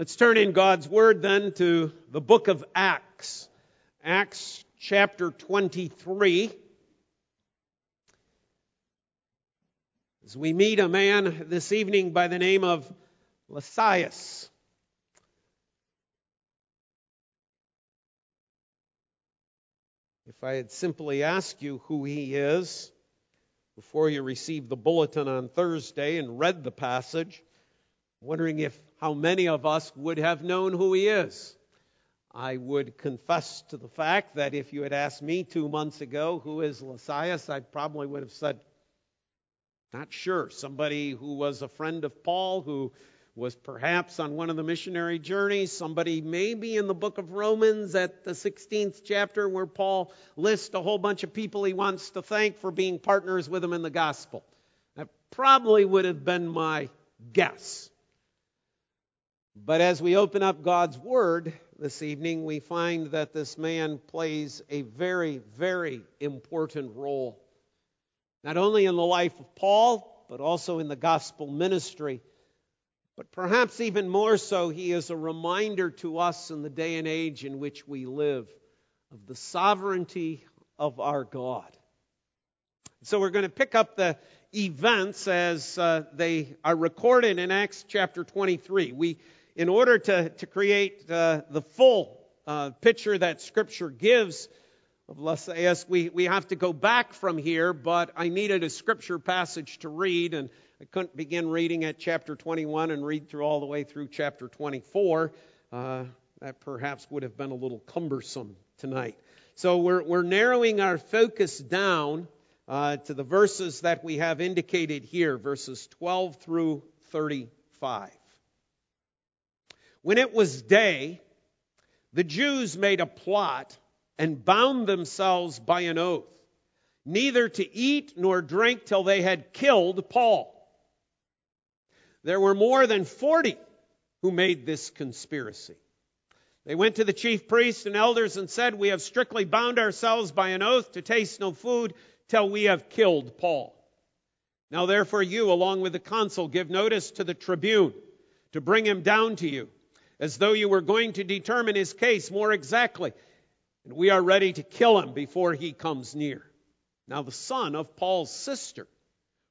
Let's turn in God's Word then to the book of Acts. Acts chapter 23. As we meet a man this evening by the name of Lysias. If I had simply asked you who he is before you received the bulletin on Thursday and read the passage, wondering if how many of us would have known who he is. I would confess to the fact that if you had asked me two months ago who is Lysias, I probably would have said, not sure. Somebody who was a friend of Paul, who was perhaps on one of the missionary journeys, somebody maybe in the book of Romans at the 16th chapter where Paul lists a whole bunch of people he wants to thank for being partners with him in the gospel. That probably would have been my guess. But as we open up God's Word this evening, we find that this man plays a very, very important role. Not only in the life of Paul, but also in the gospel ministry. But perhaps even more so, he is a reminder to us in the day and age in which we live of the sovereignty of our God. So we're going to pick up the events as uh, they are recorded in Acts chapter 23. We in order to, to create uh, the full uh, picture that Scripture gives of Lysias, we, we have to go back from here, but I needed a Scripture passage to read, and I couldn't begin reading at chapter 21 and read through all the way through chapter 24. Uh, that perhaps would have been a little cumbersome tonight. So we're, we're narrowing our focus down uh, to the verses that we have indicated here, verses 12 through 35. When it was day, the Jews made a plot and bound themselves by an oath, neither to eat nor drink till they had killed Paul. There were more than 40 who made this conspiracy. They went to the chief priests and elders and said, We have strictly bound ourselves by an oath to taste no food till we have killed Paul. Now therefore you, along with the consul, give notice to the tribune to bring him down to you as though you were going to determine his case more exactly. And we are ready to kill him before he comes near. Now, the son of Paul's sister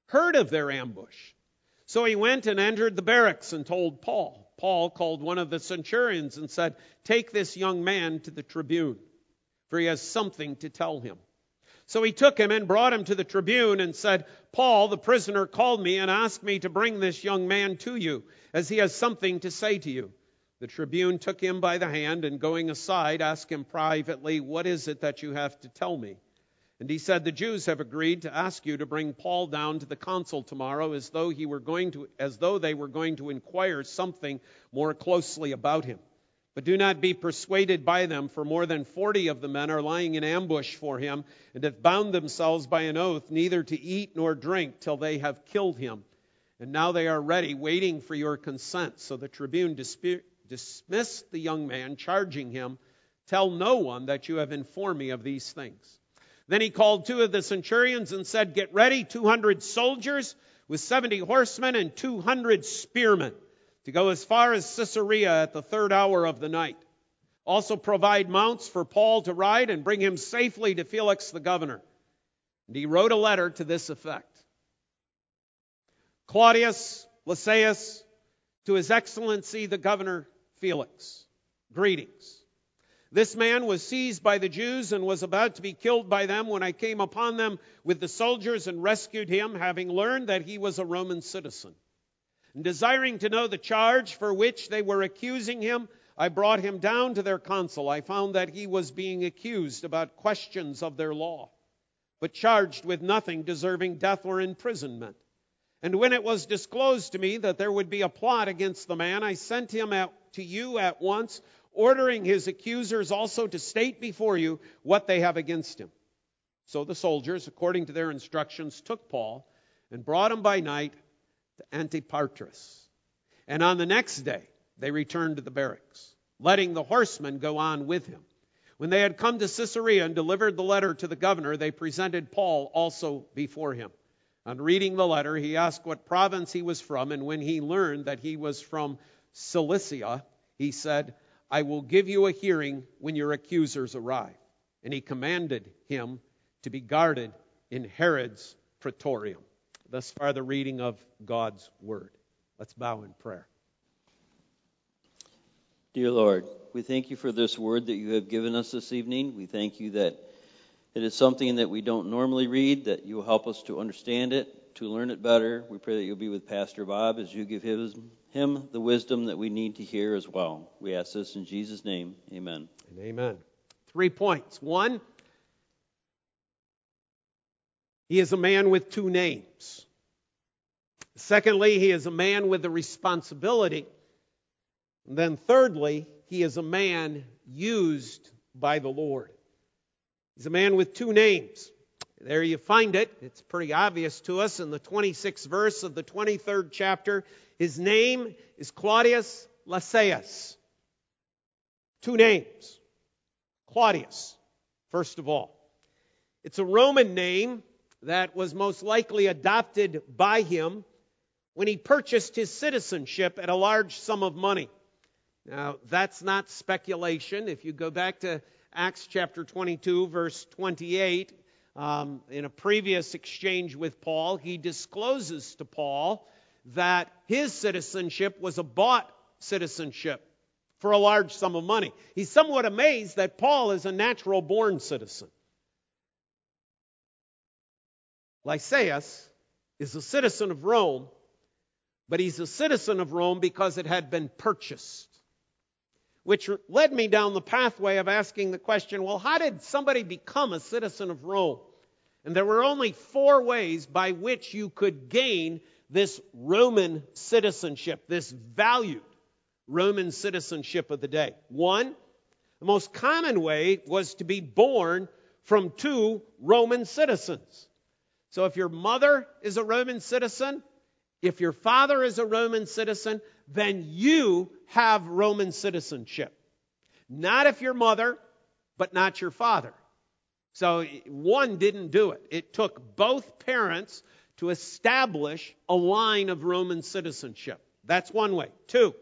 heard of their ambush. So he went and entered the barracks and told Paul. Paul called one of the centurions and said, Take this young man to the tribune, for he has something to tell him. So he took him and brought him to the tribune and said, Paul, the prisoner, called me and asked me to bring this young man to you, as he has something to say to you. The tribune took him by the hand and going aside asked him privately, What is it that you have to tell me? And he said, The Jews have agreed to ask you to bring Paul down to the consul tomorrow as though he were going to as though they were going to inquire something more closely about him. But do not be persuaded by them, for more than forty of the men are lying in ambush for him, and have bound themselves by an oath neither to eat nor drink till they have killed him. And now they are ready, waiting for your consent. So the tribune dismissed the young man, charging him, Tell no one that you have informed me of these things. Then he called two of the centurions and said, Get ready, 200 soldiers with 70 horsemen and 200 spearmen to go as far as Caesarea at the third hour of the night. Also provide mounts for Paul to ride and bring him safely to Felix the governor. And he wrote a letter to this effect. Claudius Lysias, to His Excellency the Governor Felix. Greetings. This man was seized by the Jews and was about to be killed by them when I came upon them with the soldiers and rescued him, having learned that he was a Roman citizen. And desiring to know the charge for which they were accusing him, I brought him down to their consul. I found that he was being accused about questions of their law, but charged with nothing deserving death or imprisonment. And when it was disclosed to me that there would be a plot against the man, I sent him out to you at once, ordering his accusers also to state before you what they have against him. So the soldiers, according to their instructions, took Paul and brought him by night to Antipatris. And on the next day, they returned to the barracks, letting the horsemen go on with him. When they had come to Caesarea and delivered the letter to the governor, they presented Paul also before him. On reading the letter, he asked what province he was from, and when he learned that he was from Cilicia, he said, I will give you a hearing when your accusers arrive. And he commanded him to be guarded in Herod's praetorium. Thus far, the reading of God's word. Let's bow in prayer. Dear Lord, we thank you for this word that you have given us this evening. We thank you that it is something that we don't normally read, that you will help us to understand it, to learn it better. We pray that you'll be with Pastor Bob as you give his, him the wisdom that we need to hear as well. We ask this in Jesus' name. Amen. And amen. Three points. One, he is a man with two names. Secondly, he is a man with a responsibility. And then thirdly, he is a man used by the Lord. He's a man with two names. There you find it. It's pretty obvious to us in the 26th verse of the 23rd chapter. His name is Claudius Lysias. Two names. Claudius, first of all. It's a Roman name that was most likely adopted by him when he purchased his citizenship at a large sum of money. Now, that's not speculation. If you go back to Acts chapter 22, verse 28, um, in a previous exchange with Paul, he discloses to Paul that his citizenship was a bought citizenship for a large sum of money. He's somewhat amazed that Paul is a natural born citizen. Lysias is a citizen of Rome, but he's a citizen of Rome because it had been purchased. Which led me down the pathway of asking the question well, how did somebody become a citizen of Rome? And there were only four ways by which you could gain this Roman citizenship, this valued Roman citizenship of the day. One, the most common way was to be born from two Roman citizens. So if your mother is a Roman citizen, if your father is a Roman citizen, then you have Roman citizenship. Not if your mother, but not your father. So one didn't do it. It took both parents to establish a line of Roman citizenship. That's one way. Two,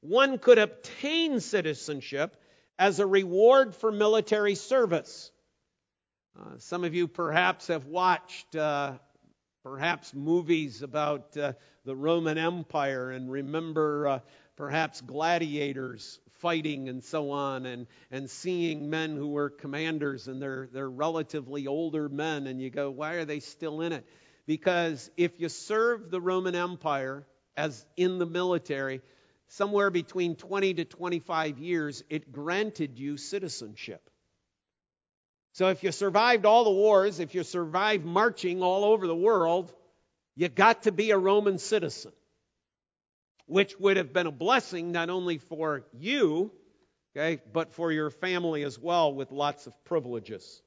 one could obtain citizenship as a reward for military service. Uh, some of you perhaps have watched uh, perhaps movies about uh, the Roman Empire and remember uh, perhaps gladiators fighting and so on and, and seeing men who were commanders and they're, they're relatively older men and you go, why are they still in it? Because if you serve the Roman Empire as in the military, somewhere between 20 to 25 years, it granted you citizenship. So if you survived all the wars, if you survived marching all over the world, you got to be a Roman citizen, which would have been a blessing not only for you, okay, but for your family as well with lots of privileges.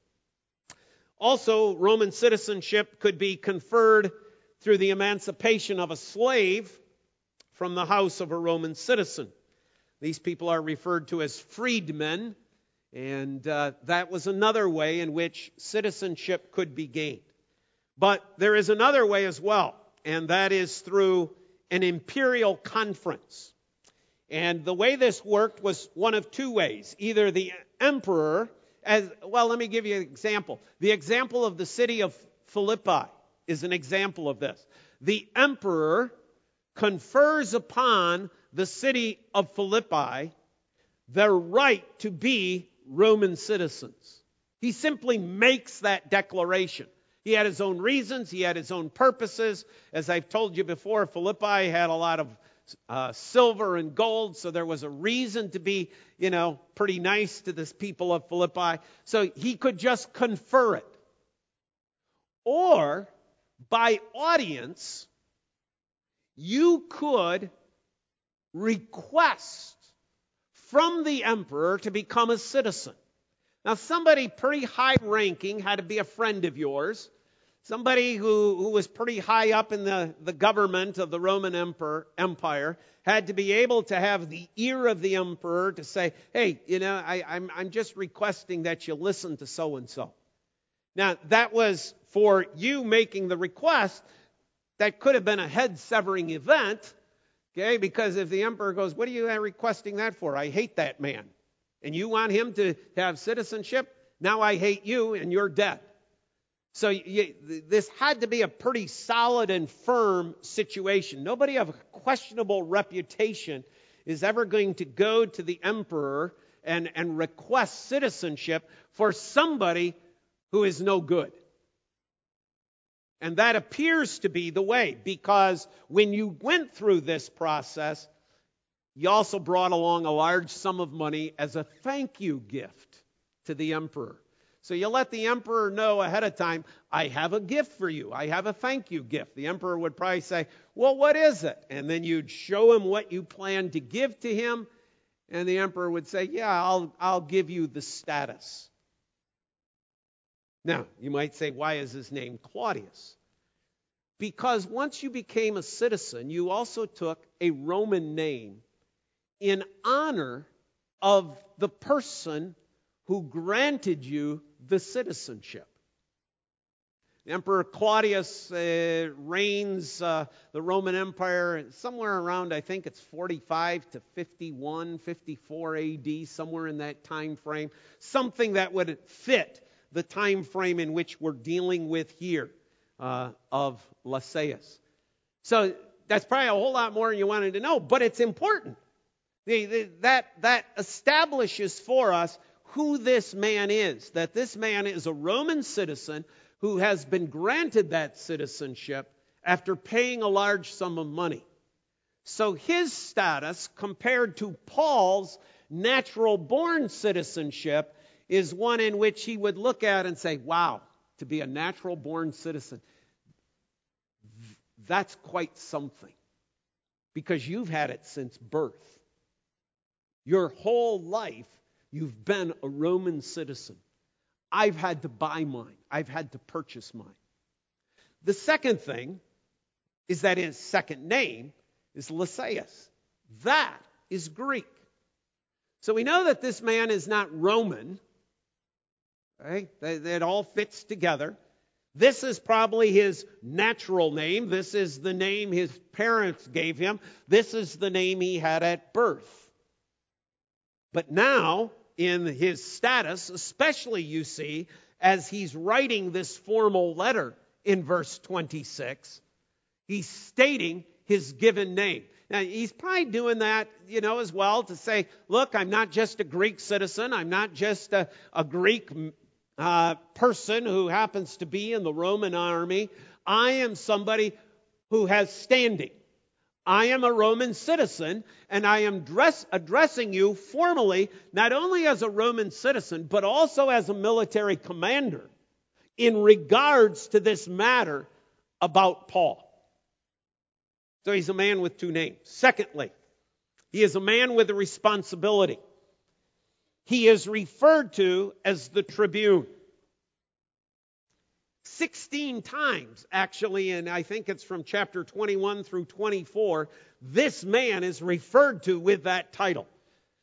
Also, Roman citizenship could be conferred through the emancipation of a slave from the house of a Roman citizen. These people are referred to as freedmen and uh, that was another way in which citizenship could be gained. But there is another way as well, and that is through an imperial conference. And the way this worked was one of two ways. Either the emperor, as well, let me give you an example. The example of the city of Philippi is an example of this. The emperor confers upon the city of Philippi the right to be Roman citizens. He simply makes that declaration. He had his own reasons, he had his own purposes. As I've told you before, Philippi had a lot of uh, silver and gold, so there was a reason to be, you know, pretty nice to this people of Philippi. So he could just confer it. Or, by audience, you could request from the emperor to become a citizen. Now, somebody pretty high ranking had to be a friend of yours. Somebody who, who was pretty high up in the, the government of the Roman emperor, Empire had to be able to have the ear of the emperor to say, hey, you know, I, I'm, I'm just requesting that you listen to so and so. Now, that was for you making the request. That could have been a head severing event Okay, because if the emperor goes, What are you requesting that for? I hate that man. And you want him to have citizenship? Now I hate you and you're dead. So you, this had to be a pretty solid and firm situation. Nobody of a questionable reputation is ever going to go to the emperor and, and request citizenship for somebody who is no good. And that appears to be the way because when you went through this process, you also brought along a large sum of money as a thank you gift to the emperor. So you let the emperor know ahead of time, I have a gift for you. I have a thank you gift. The emperor would probably say, Well, what is it? And then you'd show him what you plan to give to him. And the emperor would say, Yeah, I'll, I'll give you the status. Now, you might say, Why is his name Claudius? Because once you became a citizen, you also took a Roman name in honor of the person who granted you the citizenship. Emperor Claudius uh, reigns uh, the Roman Empire somewhere around, I think it's 45 to 51, 54 AD, somewhere in that time frame. Something that would fit the time frame in which we're dealing with here uh, of Lysias. So that's probably a whole lot more you wanted to know, but it's important. That, that establishes for us who this man is. That this man is a Roman citizen who has been granted that citizenship after paying a large sum of money. So his status compared to Paul's natural born citizenship is one in which he would look at and say, wow, to be a natural born citizen, that's quite something. Because you've had it since birth. Your whole life, You've been a Roman citizen. I've had to buy mine, I've had to purchase mine. The second thing is that his second name is Lysias. That is Greek. So we know that this man is not Roman. Right? It all fits together. This is probably his natural name. This is the name his parents gave him. This is the name he had at birth. But now in his status, especially you see as he's writing this formal letter in verse 26. He's stating his given name. Now, he's probably doing that, you know, as well to say, look, I'm not just a Greek citizen. I'm not just a, a Greek uh, person who happens to be in the Roman army. I am somebody who has standing. I am a Roman citizen, and I am dress, addressing you formally, not only as a Roman citizen, but also as a military commander in regards to this matter about Paul. So he's a man with two names. Secondly, he is a man with a responsibility. He is referred to as the tribune. 16 times, actually, and I think it's from chapter 21 through 24, this man is referred to with that title.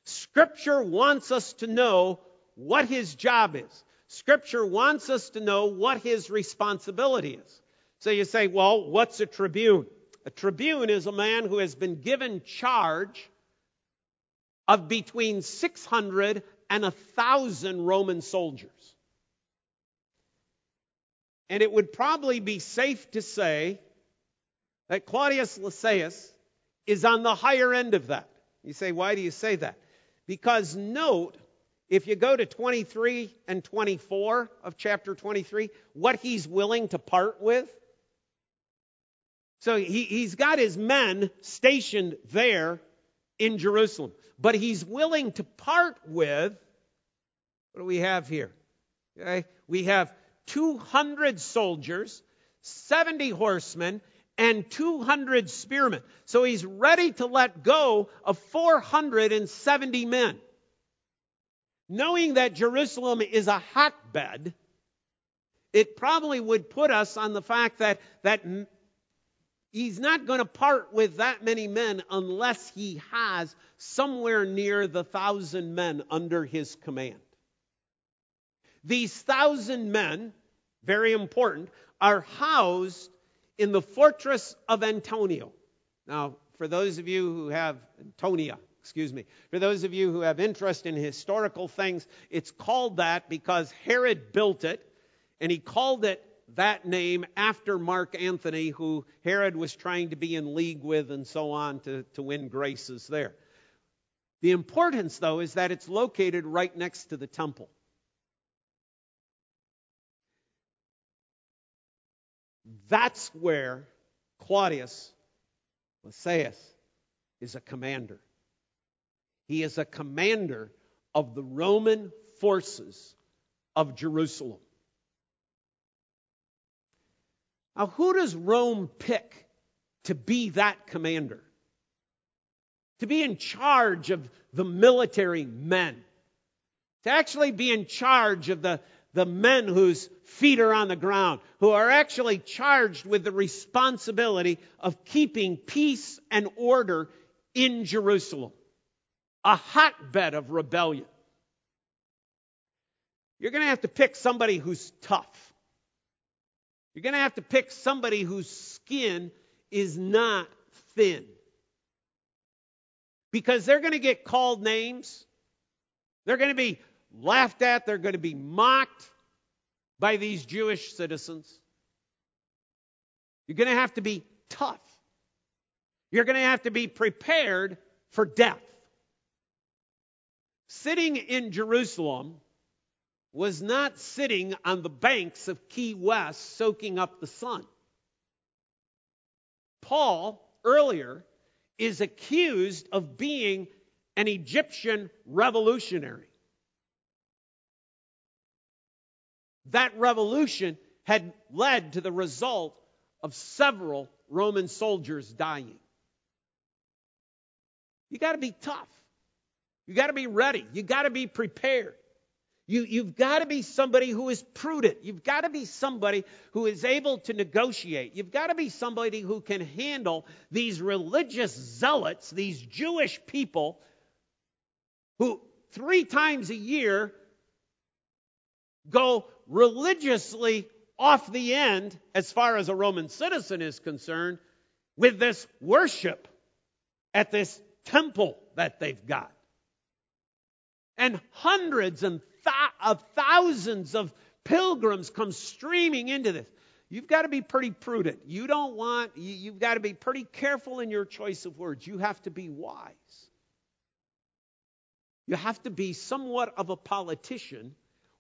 Scripture wants us to know what his job is. Scripture wants us to know what his responsibility is. So you say, well, what's a tribune? A tribune is a man who has been given charge of between 600 and 1,000 Roman soldiers. And it would probably be safe to say that Claudius Lysias is on the higher end of that. You say, why do you say that? Because note, if you go to 23 and 24 of chapter 23, what he's willing to part with. So he, he's got his men stationed there in Jerusalem, but he's willing to part with, what do we have here? Okay, we have 200 soldiers, 70 horsemen, and 200 spearmen. So he's ready to let go of 470 men. Knowing that Jerusalem is a hotbed, it probably would put us on the fact that, that he's not going to part with that many men unless he has somewhere near the thousand men under his command. These thousand men, very important, are housed in the fortress of Antonia. Now, for those of you who have Antonia, excuse me, for those of you who have interest in historical things, it's called that because Herod built it, and he called it that name after Mark Antony, who Herod was trying to be in league with and so on to, to win graces there. The importance, though, is that it's located right next to the temple. That's where Claudius Lysias is a commander. He is a commander of the Roman forces of Jerusalem. Now, who does Rome pick to be that commander? To be in charge of the military men? To actually be in charge of the, the men whose feet are on the ground, who are actually charged with the responsibility of keeping peace and order in Jerusalem, a hotbed of rebellion. You're going to have to pick somebody who's tough. You're going to have to pick somebody whose skin is not thin. Because they're going to get called names. They're going to be laughed at. They're going to be mocked by these Jewish citizens. You're going to have to be tough. You're going to have to be prepared for death. Sitting in Jerusalem was not sitting on the banks of Key West soaking up the sun. Paul, earlier, is accused of being an Egyptian revolutionary. That revolution had led to the result of several Roman soldiers dying. You got to be tough. You got to be ready. You got to be prepared. You, you've got to be somebody who is prudent. You've got to be somebody who is able to negotiate. You've got to be somebody who can handle these religious zealots, these Jewish people who three times a year go religiously off the end, as far as a Roman citizen is concerned, with this worship at this temple that they've got. And hundreds and th- of thousands of pilgrims come streaming into this. You've got to be pretty prudent. You don't want, you, have got to be pretty careful in your choice of words. You have to be wise. You have to be somewhat of a politician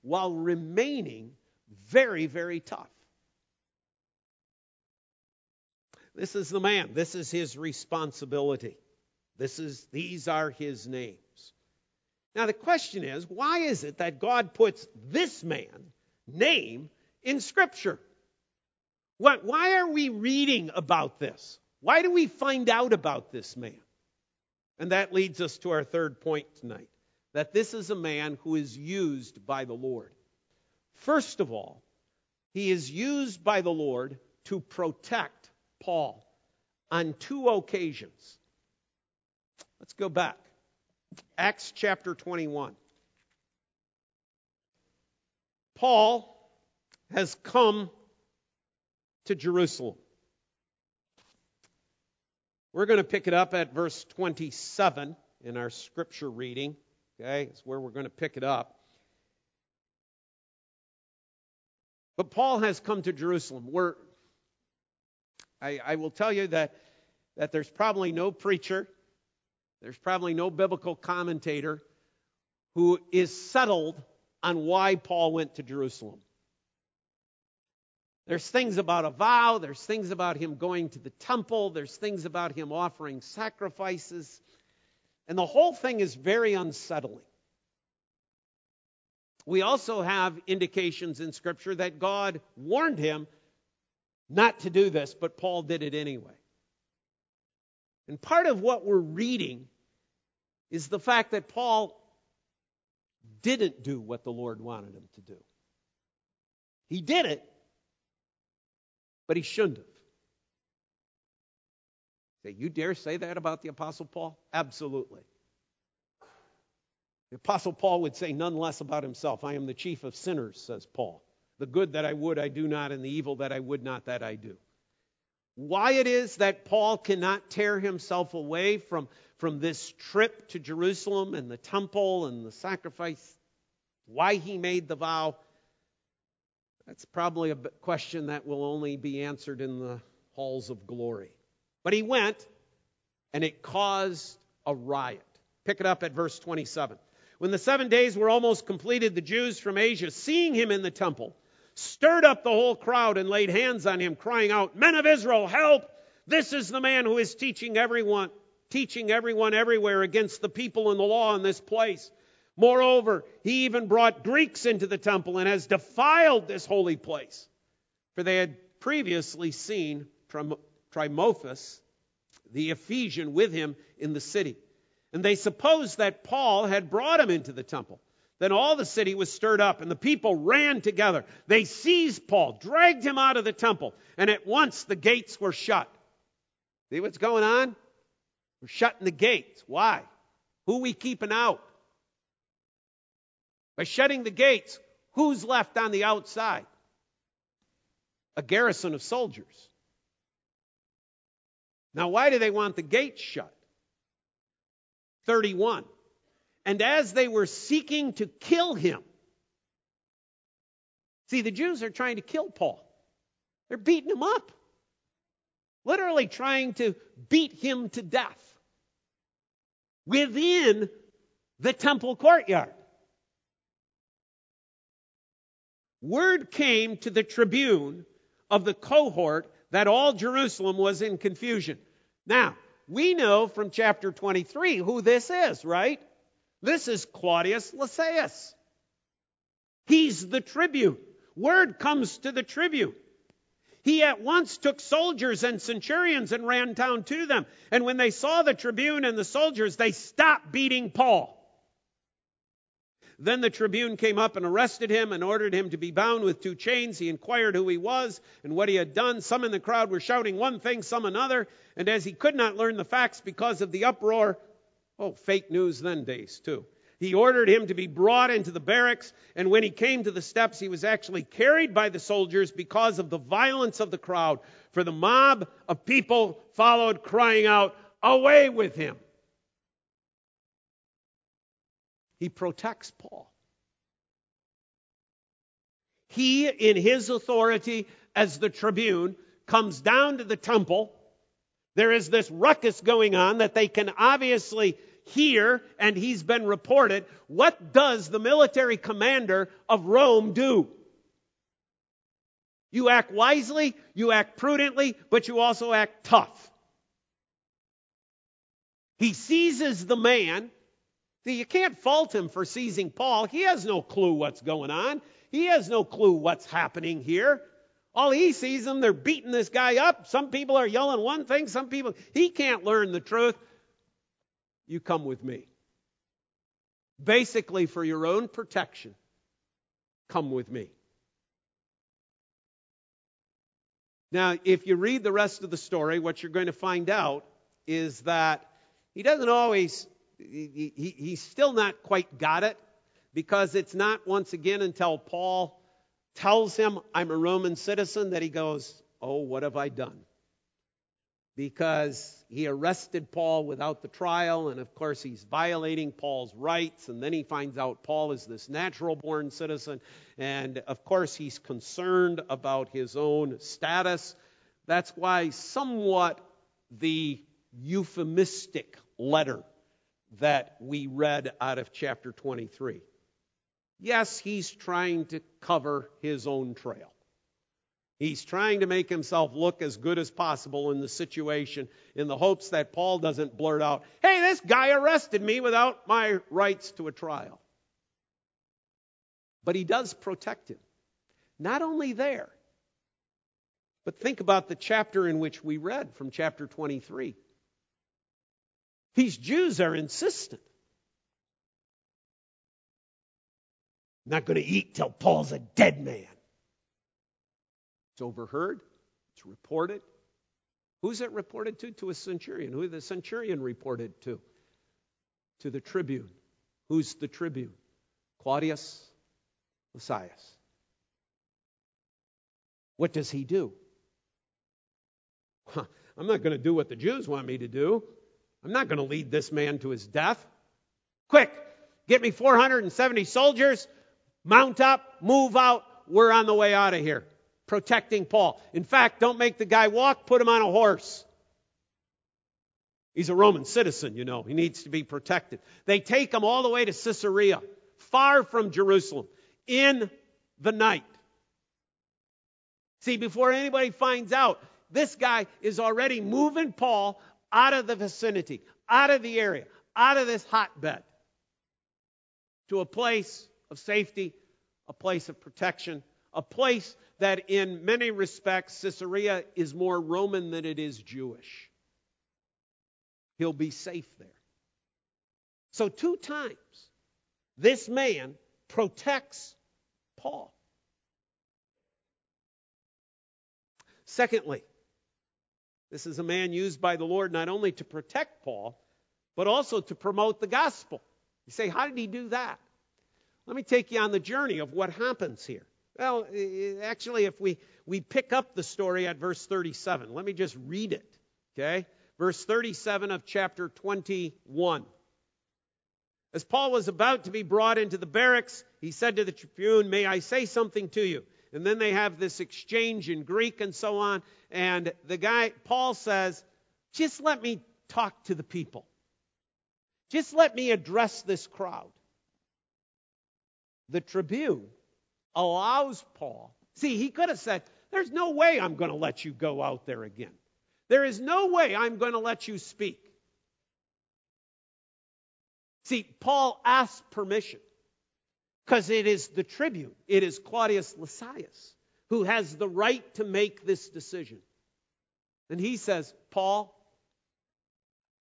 while remaining very, very tough. This is the man. This is his responsibility. This is, these are his names. Now the question is, why is it that God puts this man name in Scripture? What, why are we reading about this? Why do we find out about this man? And that leads us to our third point tonight that this is a man who is used by the Lord. First of all, he is used by the Lord to protect Paul on two occasions. Let's go back. Acts chapter 21. Paul has come to Jerusalem. We're going to pick it up at verse 27 in our scripture reading. Okay, it's where we're going to pick it up. But Paul has come to Jerusalem. I, I will tell you that, that there's probably no preacher, there's probably no biblical commentator who is settled on why Paul went to Jerusalem. There's things about a vow, there's things about him going to the temple, there's things about him offering sacrifices. And the whole thing is very unsettling. We also have indications in Scripture that God warned him not to do this, but Paul did it anyway. And part of what we're reading is the fact that Paul didn't do what the Lord wanted him to do. He did it, but he shouldn't have. Say, you dare say that about the Apostle Paul? Absolutely. The Apostle Paul would say none less about himself. I am the chief of sinners, says Paul. The good that I would, I do not, and the evil that I would not, that I do. why it is that Paul cannot tear himself away from, from this trip to Jerusalem and the temple and the sacrifice, why he made the vow, that's probably a question that will only be answered in the halls of glory. But he went, and it caused a riot. Pick it up at verse 27. When the seven days were almost completed, the Jews from Asia, seeing him in the temple, stirred up the whole crowd and laid hands on him, crying out, Men of Israel, help! This is the man who is teaching everyone, teaching everyone everywhere against the people and the law in this place. Moreover, he even brought Greeks into the temple and has defiled this holy place. For they had previously seen Timotheus, the Ephesian, with him in the city. And they supposed that Paul had brought him into the temple. Then all the city was stirred up, and the people ran together. They seized Paul, dragged him out of the temple, and at once the gates were shut. See what's going on? We're shutting the gates. Why? Who we keeping out? By shutting the gates, who's left on the outside? A garrison of soldiers. Now, why do they want the gates shut? 31. And as they were seeking to kill him, see, the Jews are trying to kill Paul. They're beating him up, literally trying to beat him to death within the temple courtyard. Word came to the tribune of the cohort that all Jerusalem was in confusion. Now, we know from chapter 23 who this is, right? This is Claudius Lysias. He's the tribune. Word comes to the tribune. He at once took soldiers and centurions and ran down to them. And when they saw the tribune and the soldiers, they stopped beating Paul. Then the tribune came up and arrested him and ordered him to be bound with two chains. He inquired who he was and what he had done. Some in the crowd were shouting one thing, some another. And as he could not learn the facts because of the uproar, Oh, fake news then days, too. He ordered him to be brought into the barracks, and when he came to the steps, he was actually carried by the soldiers because of the violence of the crowd. For the mob of people followed, crying out, Away with him! He protects Paul. He, in his authority as the tribune, comes down to the temple. There is this ruckus going on that they can obviously hear, and he's been reported. What does the military commander of Rome do? You act wisely, you act prudently, but you also act tough. He seizes the man. You can't fault him for seizing Paul. He has no clue what's going on. He has no clue what's happening here. All he sees them, they're beating this guy up. Some people are yelling one thing, some people, he can't learn the truth you come with me. Basically, for your own protection, come with me. Now, if you read the rest of the story, what you're going to find out is that he doesn't always, he, he, he's still not quite got it because it's not once again until Paul tells him, I'm a Roman citizen, that he goes, Oh, what have I done? because he arrested Paul without the trial, and of course, he's violating Paul's rights. And then he finds out Paul is this natural born citizen, and of course, he's concerned about his own status. That's why, somewhat, the euphemistic letter that we read out of chapter 23. Yes, he's trying to cover his own trail. He's trying to make himself look as good as possible in the situation in the hopes that Paul doesn't blurt out, hey, this guy arrested me without my rights to a trial. But he does protect him. Not only there, but think about the chapter in which we read from chapter 23. These Jews are insistent. Not going to eat till Paul's a dead man. It's overheard, it's reported. Who's it reported to? To a centurion. Who the centurion reported to? To the tribune. Who's the tribune? Claudius Lysias. What does he do? I'm not going to do what the Jews want me to do. I'm not going to lead this man to his death. Quick, get me 470 soldiers, mount up, move out. We're on the way out of here. Protecting Paul. In fact, don't make the guy walk, put him on a horse. He's a Roman citizen, you know. He needs to be protected. They take him all the way to Caesarea, far from Jerusalem, in the night. See, before anybody finds out, this guy is already moving Paul out of the vicinity, out of the area, out of this hotbed to a place of safety, a place of protection, a place that in many respects Caesarea is more Roman than it is Jewish. He'll be safe there. So, two times, this man protects Paul. Secondly, this is a man used by the Lord not only to protect Paul, but also to promote the gospel. You say, how did he do that? Let me take you on the journey of what happens here. Well, actually, if we, we pick up the story at verse 37, let me just read it. Okay? Verse 37 of chapter 21. As Paul was about to be brought into the barracks, he said to the tribune, May I say something to you? And then they have this exchange in Greek and so on. And the guy, Paul says, just let me talk to the people. Just let me address this crowd. The tribune allows Paul. See, he could have said, There's no way I'm going to let you go out there again. There is no way I'm going to let you speak. See, Paul asked permission because it is the tribune, it is Claudius Lysias who has the right to make this decision. And he says, Paul,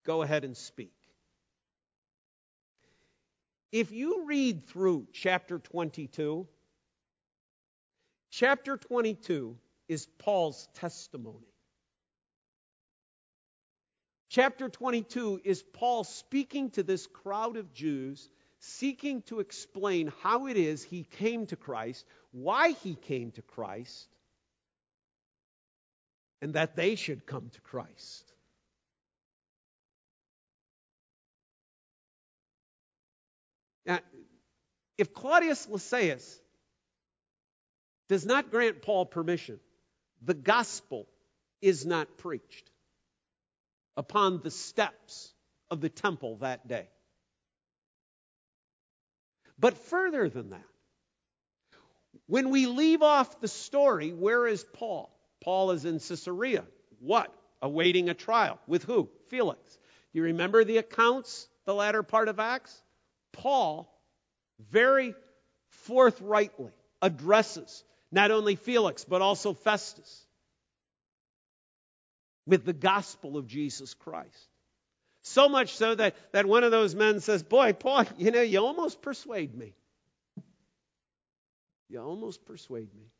go ahead and speak. If you read through chapter 22, chapter 22 is Paul's testimony. Chapter 22 is Paul speaking to this crowd of Jews seeking to explain how it is he came to Christ, why he came to Christ, and that they should come to Christ. Now, if Claudius Lysias does not grant Paul permission, the gospel is not preached upon the steps of the temple that day. But further than that, when we leave off the story, where is Paul? Paul is in Caesarea. What? Awaiting a trial. With who? Felix. You remember the accounts, the latter part of Acts? Paul very forthrightly addresses not only Felix, but also Festus with the gospel of Jesus Christ. So much so that, that one of those men says, Boy, Paul, you know, you almost persuade me. You almost persuade me.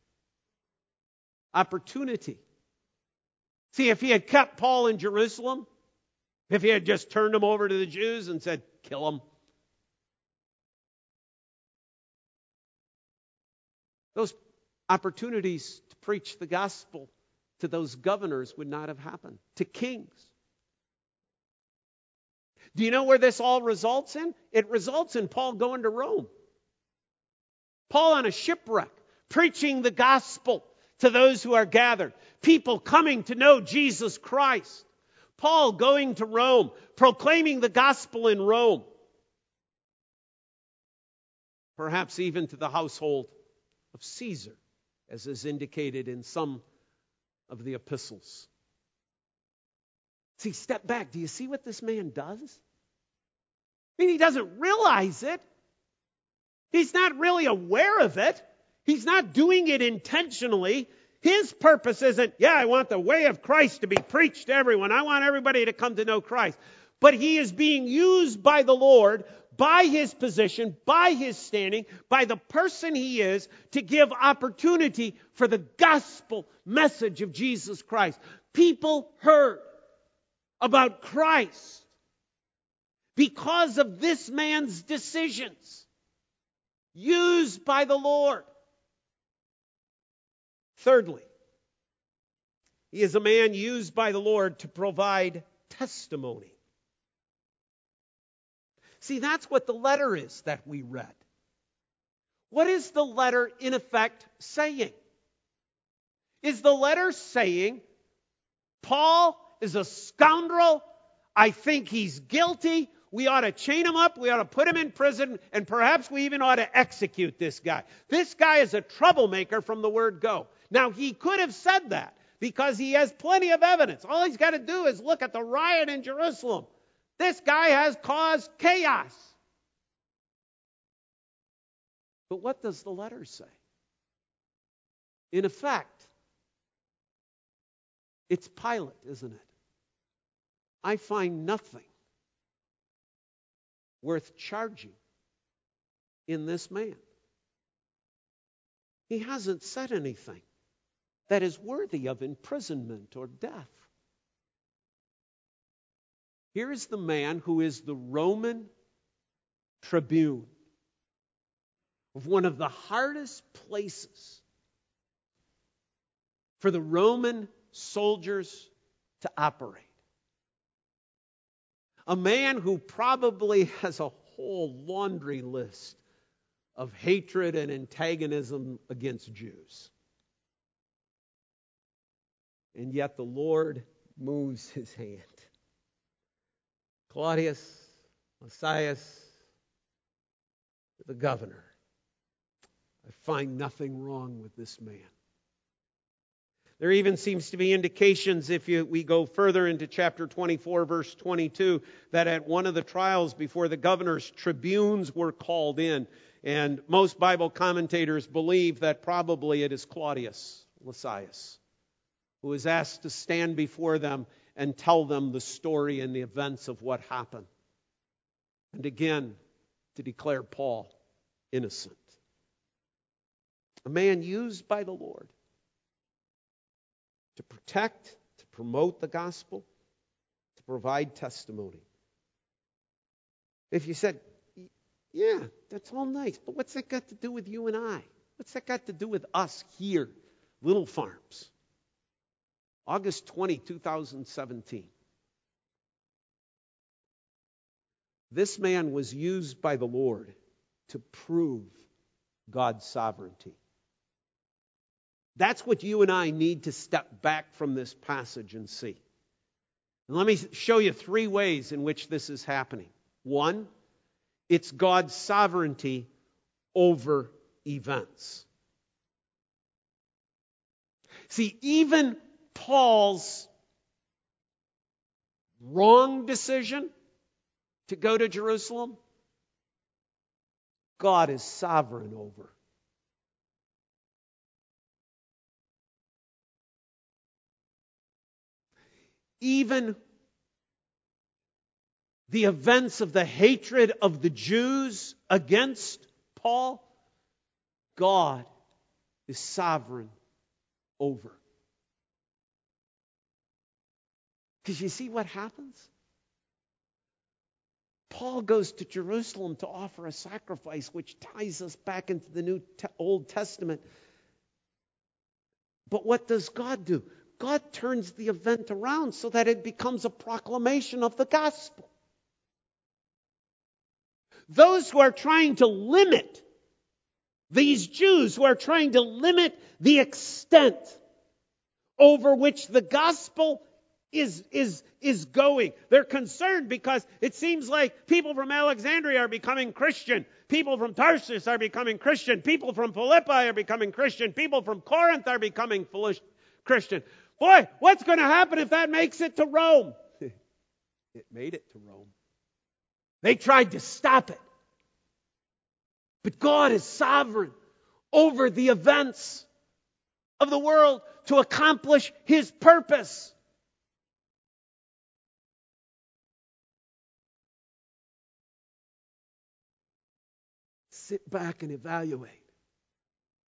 Opportunity. See, if he had kept Paul in Jerusalem, if he had just turned him over to the Jews and said, Kill him. Those opportunities to preach the gospel to those governors would not have happened, to kings. Do you know where this all results in? It results in Paul going to Rome. Paul on a shipwreck, preaching the gospel to those who are gathered, people coming to know Jesus Christ. Paul going to Rome, proclaiming the gospel in Rome. Perhaps even to the household of Caesar, as is indicated in some of the epistles. See, step back. Do you see what this man does? I mean, he doesn't realize it. He's not really aware of it. He's not doing it intentionally. His purpose isn't, yeah, I want the way of Christ to be preached to everyone. I want everybody to come to know Christ. But he is being used by the Lord, by his position, by his standing, by the person he is, to give opportunity for the gospel message of Jesus Christ. People heard about Christ because of this man's decisions, used by the Lord. Thirdly, He is a man used by the Lord to provide testimony. See, that's what the letter is that we read. What is the letter in effect saying? Is the letter saying, Paul is a scoundrel? I think he's guilty. We ought to chain him up. We ought to put him in prison. And perhaps we even ought to execute this guy. This guy is a troublemaker from the word go. Now, he could have said that because he has plenty of evidence. All he's got to do is look at the riot in Jerusalem. This guy has caused chaos. But what does the letter say? In effect, it's Pilate, isn't it? I find nothing worth charging in this man. He hasn't said anything that is worthy of imprisonment or death. Here is the man who is the Roman tribune of one of the hardest places for the Roman soldiers to operate. A man who probably has a whole laundry list of hatred and antagonism against Jews. And yet the Lord moves his hand. Claudius, Lysias, the governor. I find nothing wrong with this man. There even seems to be indications, if you, we go further into chapter 24, verse 22, that at one of the trials before the governors, tribunes were called in. And most Bible commentators believe that probably it is Claudius Lysias who is asked to stand before them and tell them the story and the events of what happened. And again, to declare Paul innocent. A man used by the Lord to protect, to promote the gospel, to provide testimony. If you said, yeah, that's all nice, but what's that got to do with you and I? What's that got to do with us here, Little Farms? August 20, 2017. This man was used by the Lord to prove God's sovereignty. That's what you and I need to step back from this passage and see. And let me show you three ways in which this is happening. One, it's God's sovereignty over events. See, even Paul's wrong decision to go to Jerusalem, God is sovereign over. Even the events of the hatred of the Jews against Paul, God is sovereign over. Because you see what happens? Paul goes to Jerusalem to offer a sacrifice which ties us back into the New Old Testament. But what does God do? God turns the event around so that it becomes a proclamation of the gospel. Those who are trying to limit these Jews who are trying to limit the extent over which the gospel is, is, is going. They're concerned because it seems like people from Alexandria are becoming Christian. People from Tarsus are becoming Christian. People from Philippi are becoming Christian. People from Corinth are becoming Christian. Boy, what's going to happen if that makes it to Rome? it made it to Rome. They tried to stop it. But God is sovereign over the events of the world to accomplish His purpose. Sit back and evaluate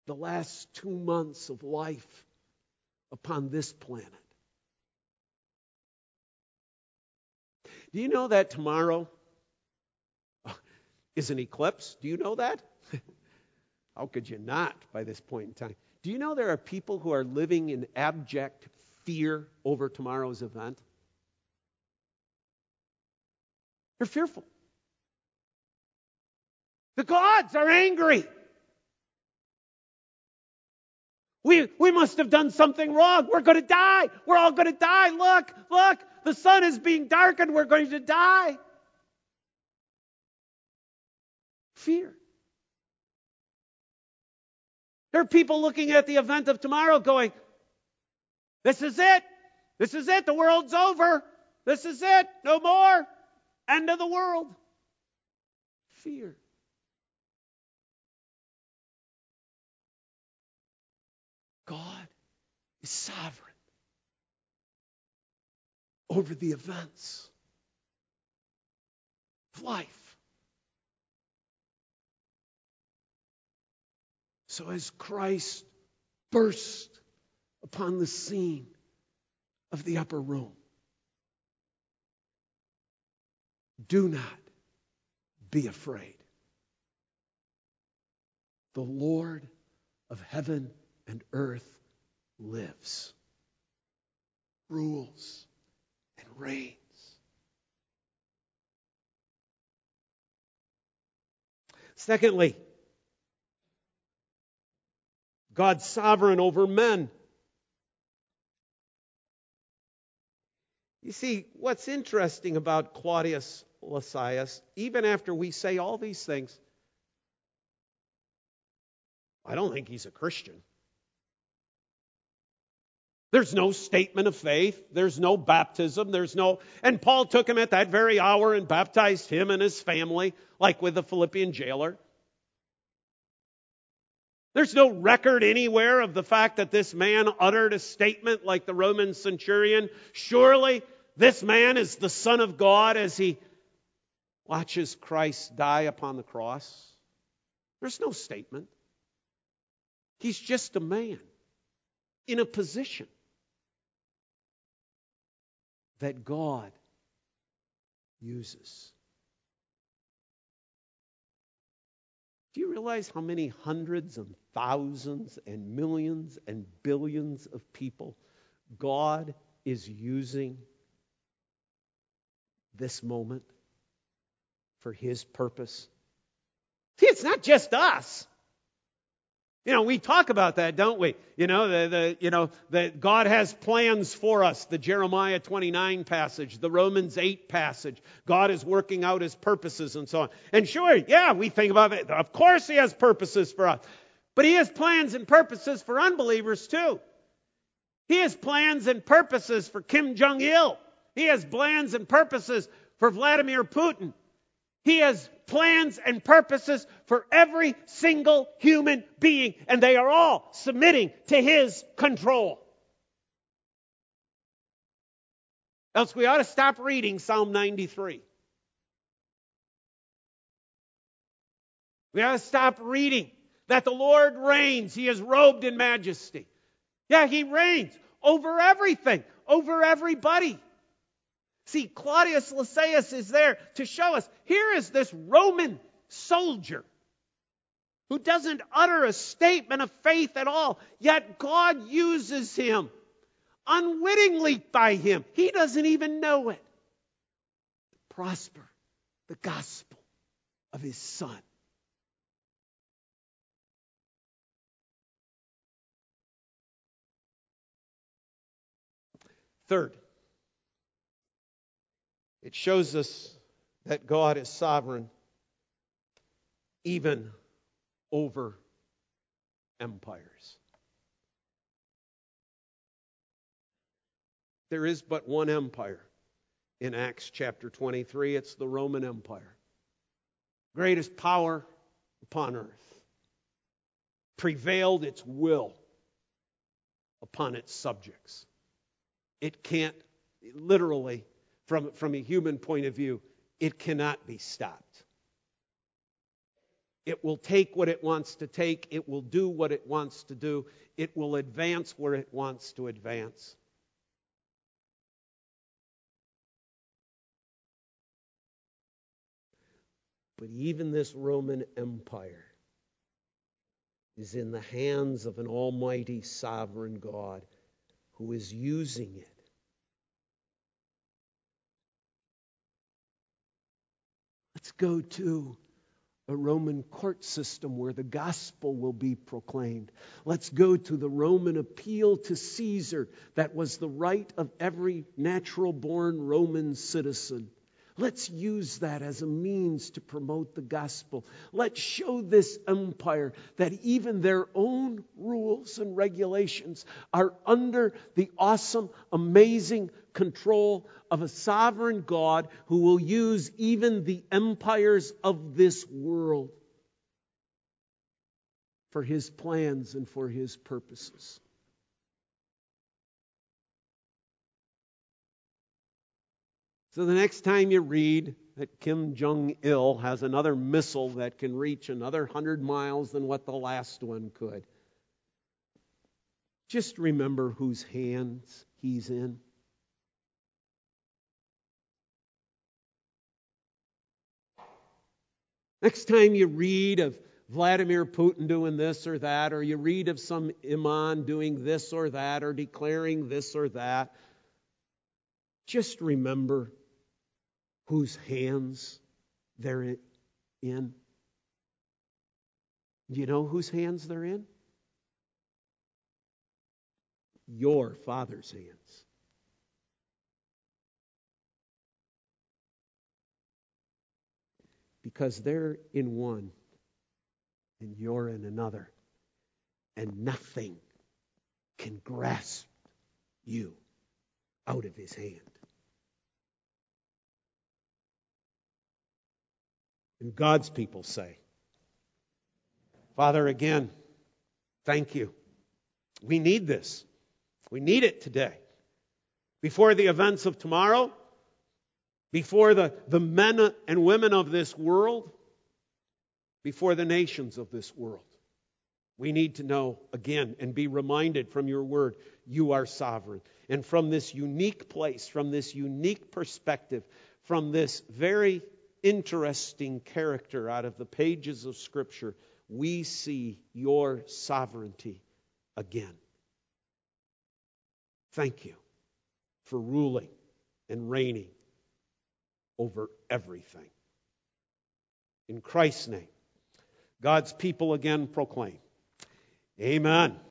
the last two months of life upon this planet. Do you know that tomorrow is an eclipse? Do you know that? How could you not by this point in time? Do you know there are people who are living in abject fear over tomorrow's event? They're fearful. The gods are angry. We, we must have done something wrong. We're going to die. We're all going to die. Look, look, the sun is being darkened. We're going to die. Fear. There are people looking at the event of tomorrow going, This is it. This is it. The world's over. This is it. No more. End of the world. Fear. God is sovereign over the events of life. So as Christ burst upon the scene of the upper room, do not be afraid. The Lord of heaven and earth lives, rules, and reigns. Secondly, God's sovereign over men. You see, what's interesting about Claudius Lysias, even after we say all these things, I don't think he's a Christian. There's no statement of faith. There's no baptism. There's no, and Paul took him at that very hour and baptized him and his family, like with the Philippian jailer. There's no record anywhere of the fact that this man uttered a statement like the Roman centurion. Surely this man is the Son of God as he watches Christ die upon the cross. There's no statement. He's just a man in a position that God uses. Do you realize how many hundreds and thousands and millions and billions of people God is using this moment for His purpose? See, it's not just us. You know, we talk about that, don't we? You know, the, the, you know, that God has plans for us. The Jeremiah 29 passage, the Romans 8 passage. God is working out his purposes and so on. And sure, yeah, we think about it. Of course he has purposes for us. But he has plans and purposes for unbelievers too. He has plans and purposes for Kim Jong il. He has plans and purposes for Vladimir Putin. He has plans and purposes for every single human being, and they are all submitting to His control. Else, we ought to stop reading Psalm 93. We ought to stop reading that the Lord reigns. He is robed in majesty. Yeah, He reigns over everything, over everybody. See, Claudius Lysias is there to show us here is this Roman soldier who doesn't utter a statement of faith at all, yet God uses him unwittingly by him. He doesn't even know it. Prosper the gospel of his son. Third, it shows us that God is sovereign even over empires. There is but one empire in Acts chapter 23. It's the Roman Empire. Greatest power upon earth. Prevailed its will upon its subjects. It can't, literally, from, from a human point of view, it cannot be stopped. It will take what it wants to take. It will do what it wants to do. It will advance where it wants to advance. But even this Roman Empire is in the hands of an almighty sovereign God who is using it. Let's go to a Roman court system where the gospel will be proclaimed. Let's go to the Roman appeal to Caesar that was the right of every natural born Roman citizen. Let's use that as a means to promote the gospel. Let's show this empire that even their own rules and regulations are under the awesome, amazing control of a sovereign God who will use even the empires of this world for his plans and for his purposes. So the next time you read that Kim Jong il has another missile that can reach another hundred miles than what the last one could, just remember whose hands he's in. Next time you read of Vladimir Putin doing this or that, or you read of some imam doing this or that, or declaring this or that, just remember whose hands they're in. Do you know whose hands they're in? Your Father's hands. because they're in one and you're in another, and nothing can grasp you out of his hand. And God's people say, Father, again, thank you. We need this. We need it today. Before the events of tomorrow, before the, the men and women of this world, before the nations of this world. We need to know again and be reminded from your word, you are sovereign. And from this unique place, from this unique perspective, from this very interesting character out of the pages of Scripture, we see your sovereignty again. Thank you for ruling and reigning over everything. In Christ's name, God's people again proclaim, Amen.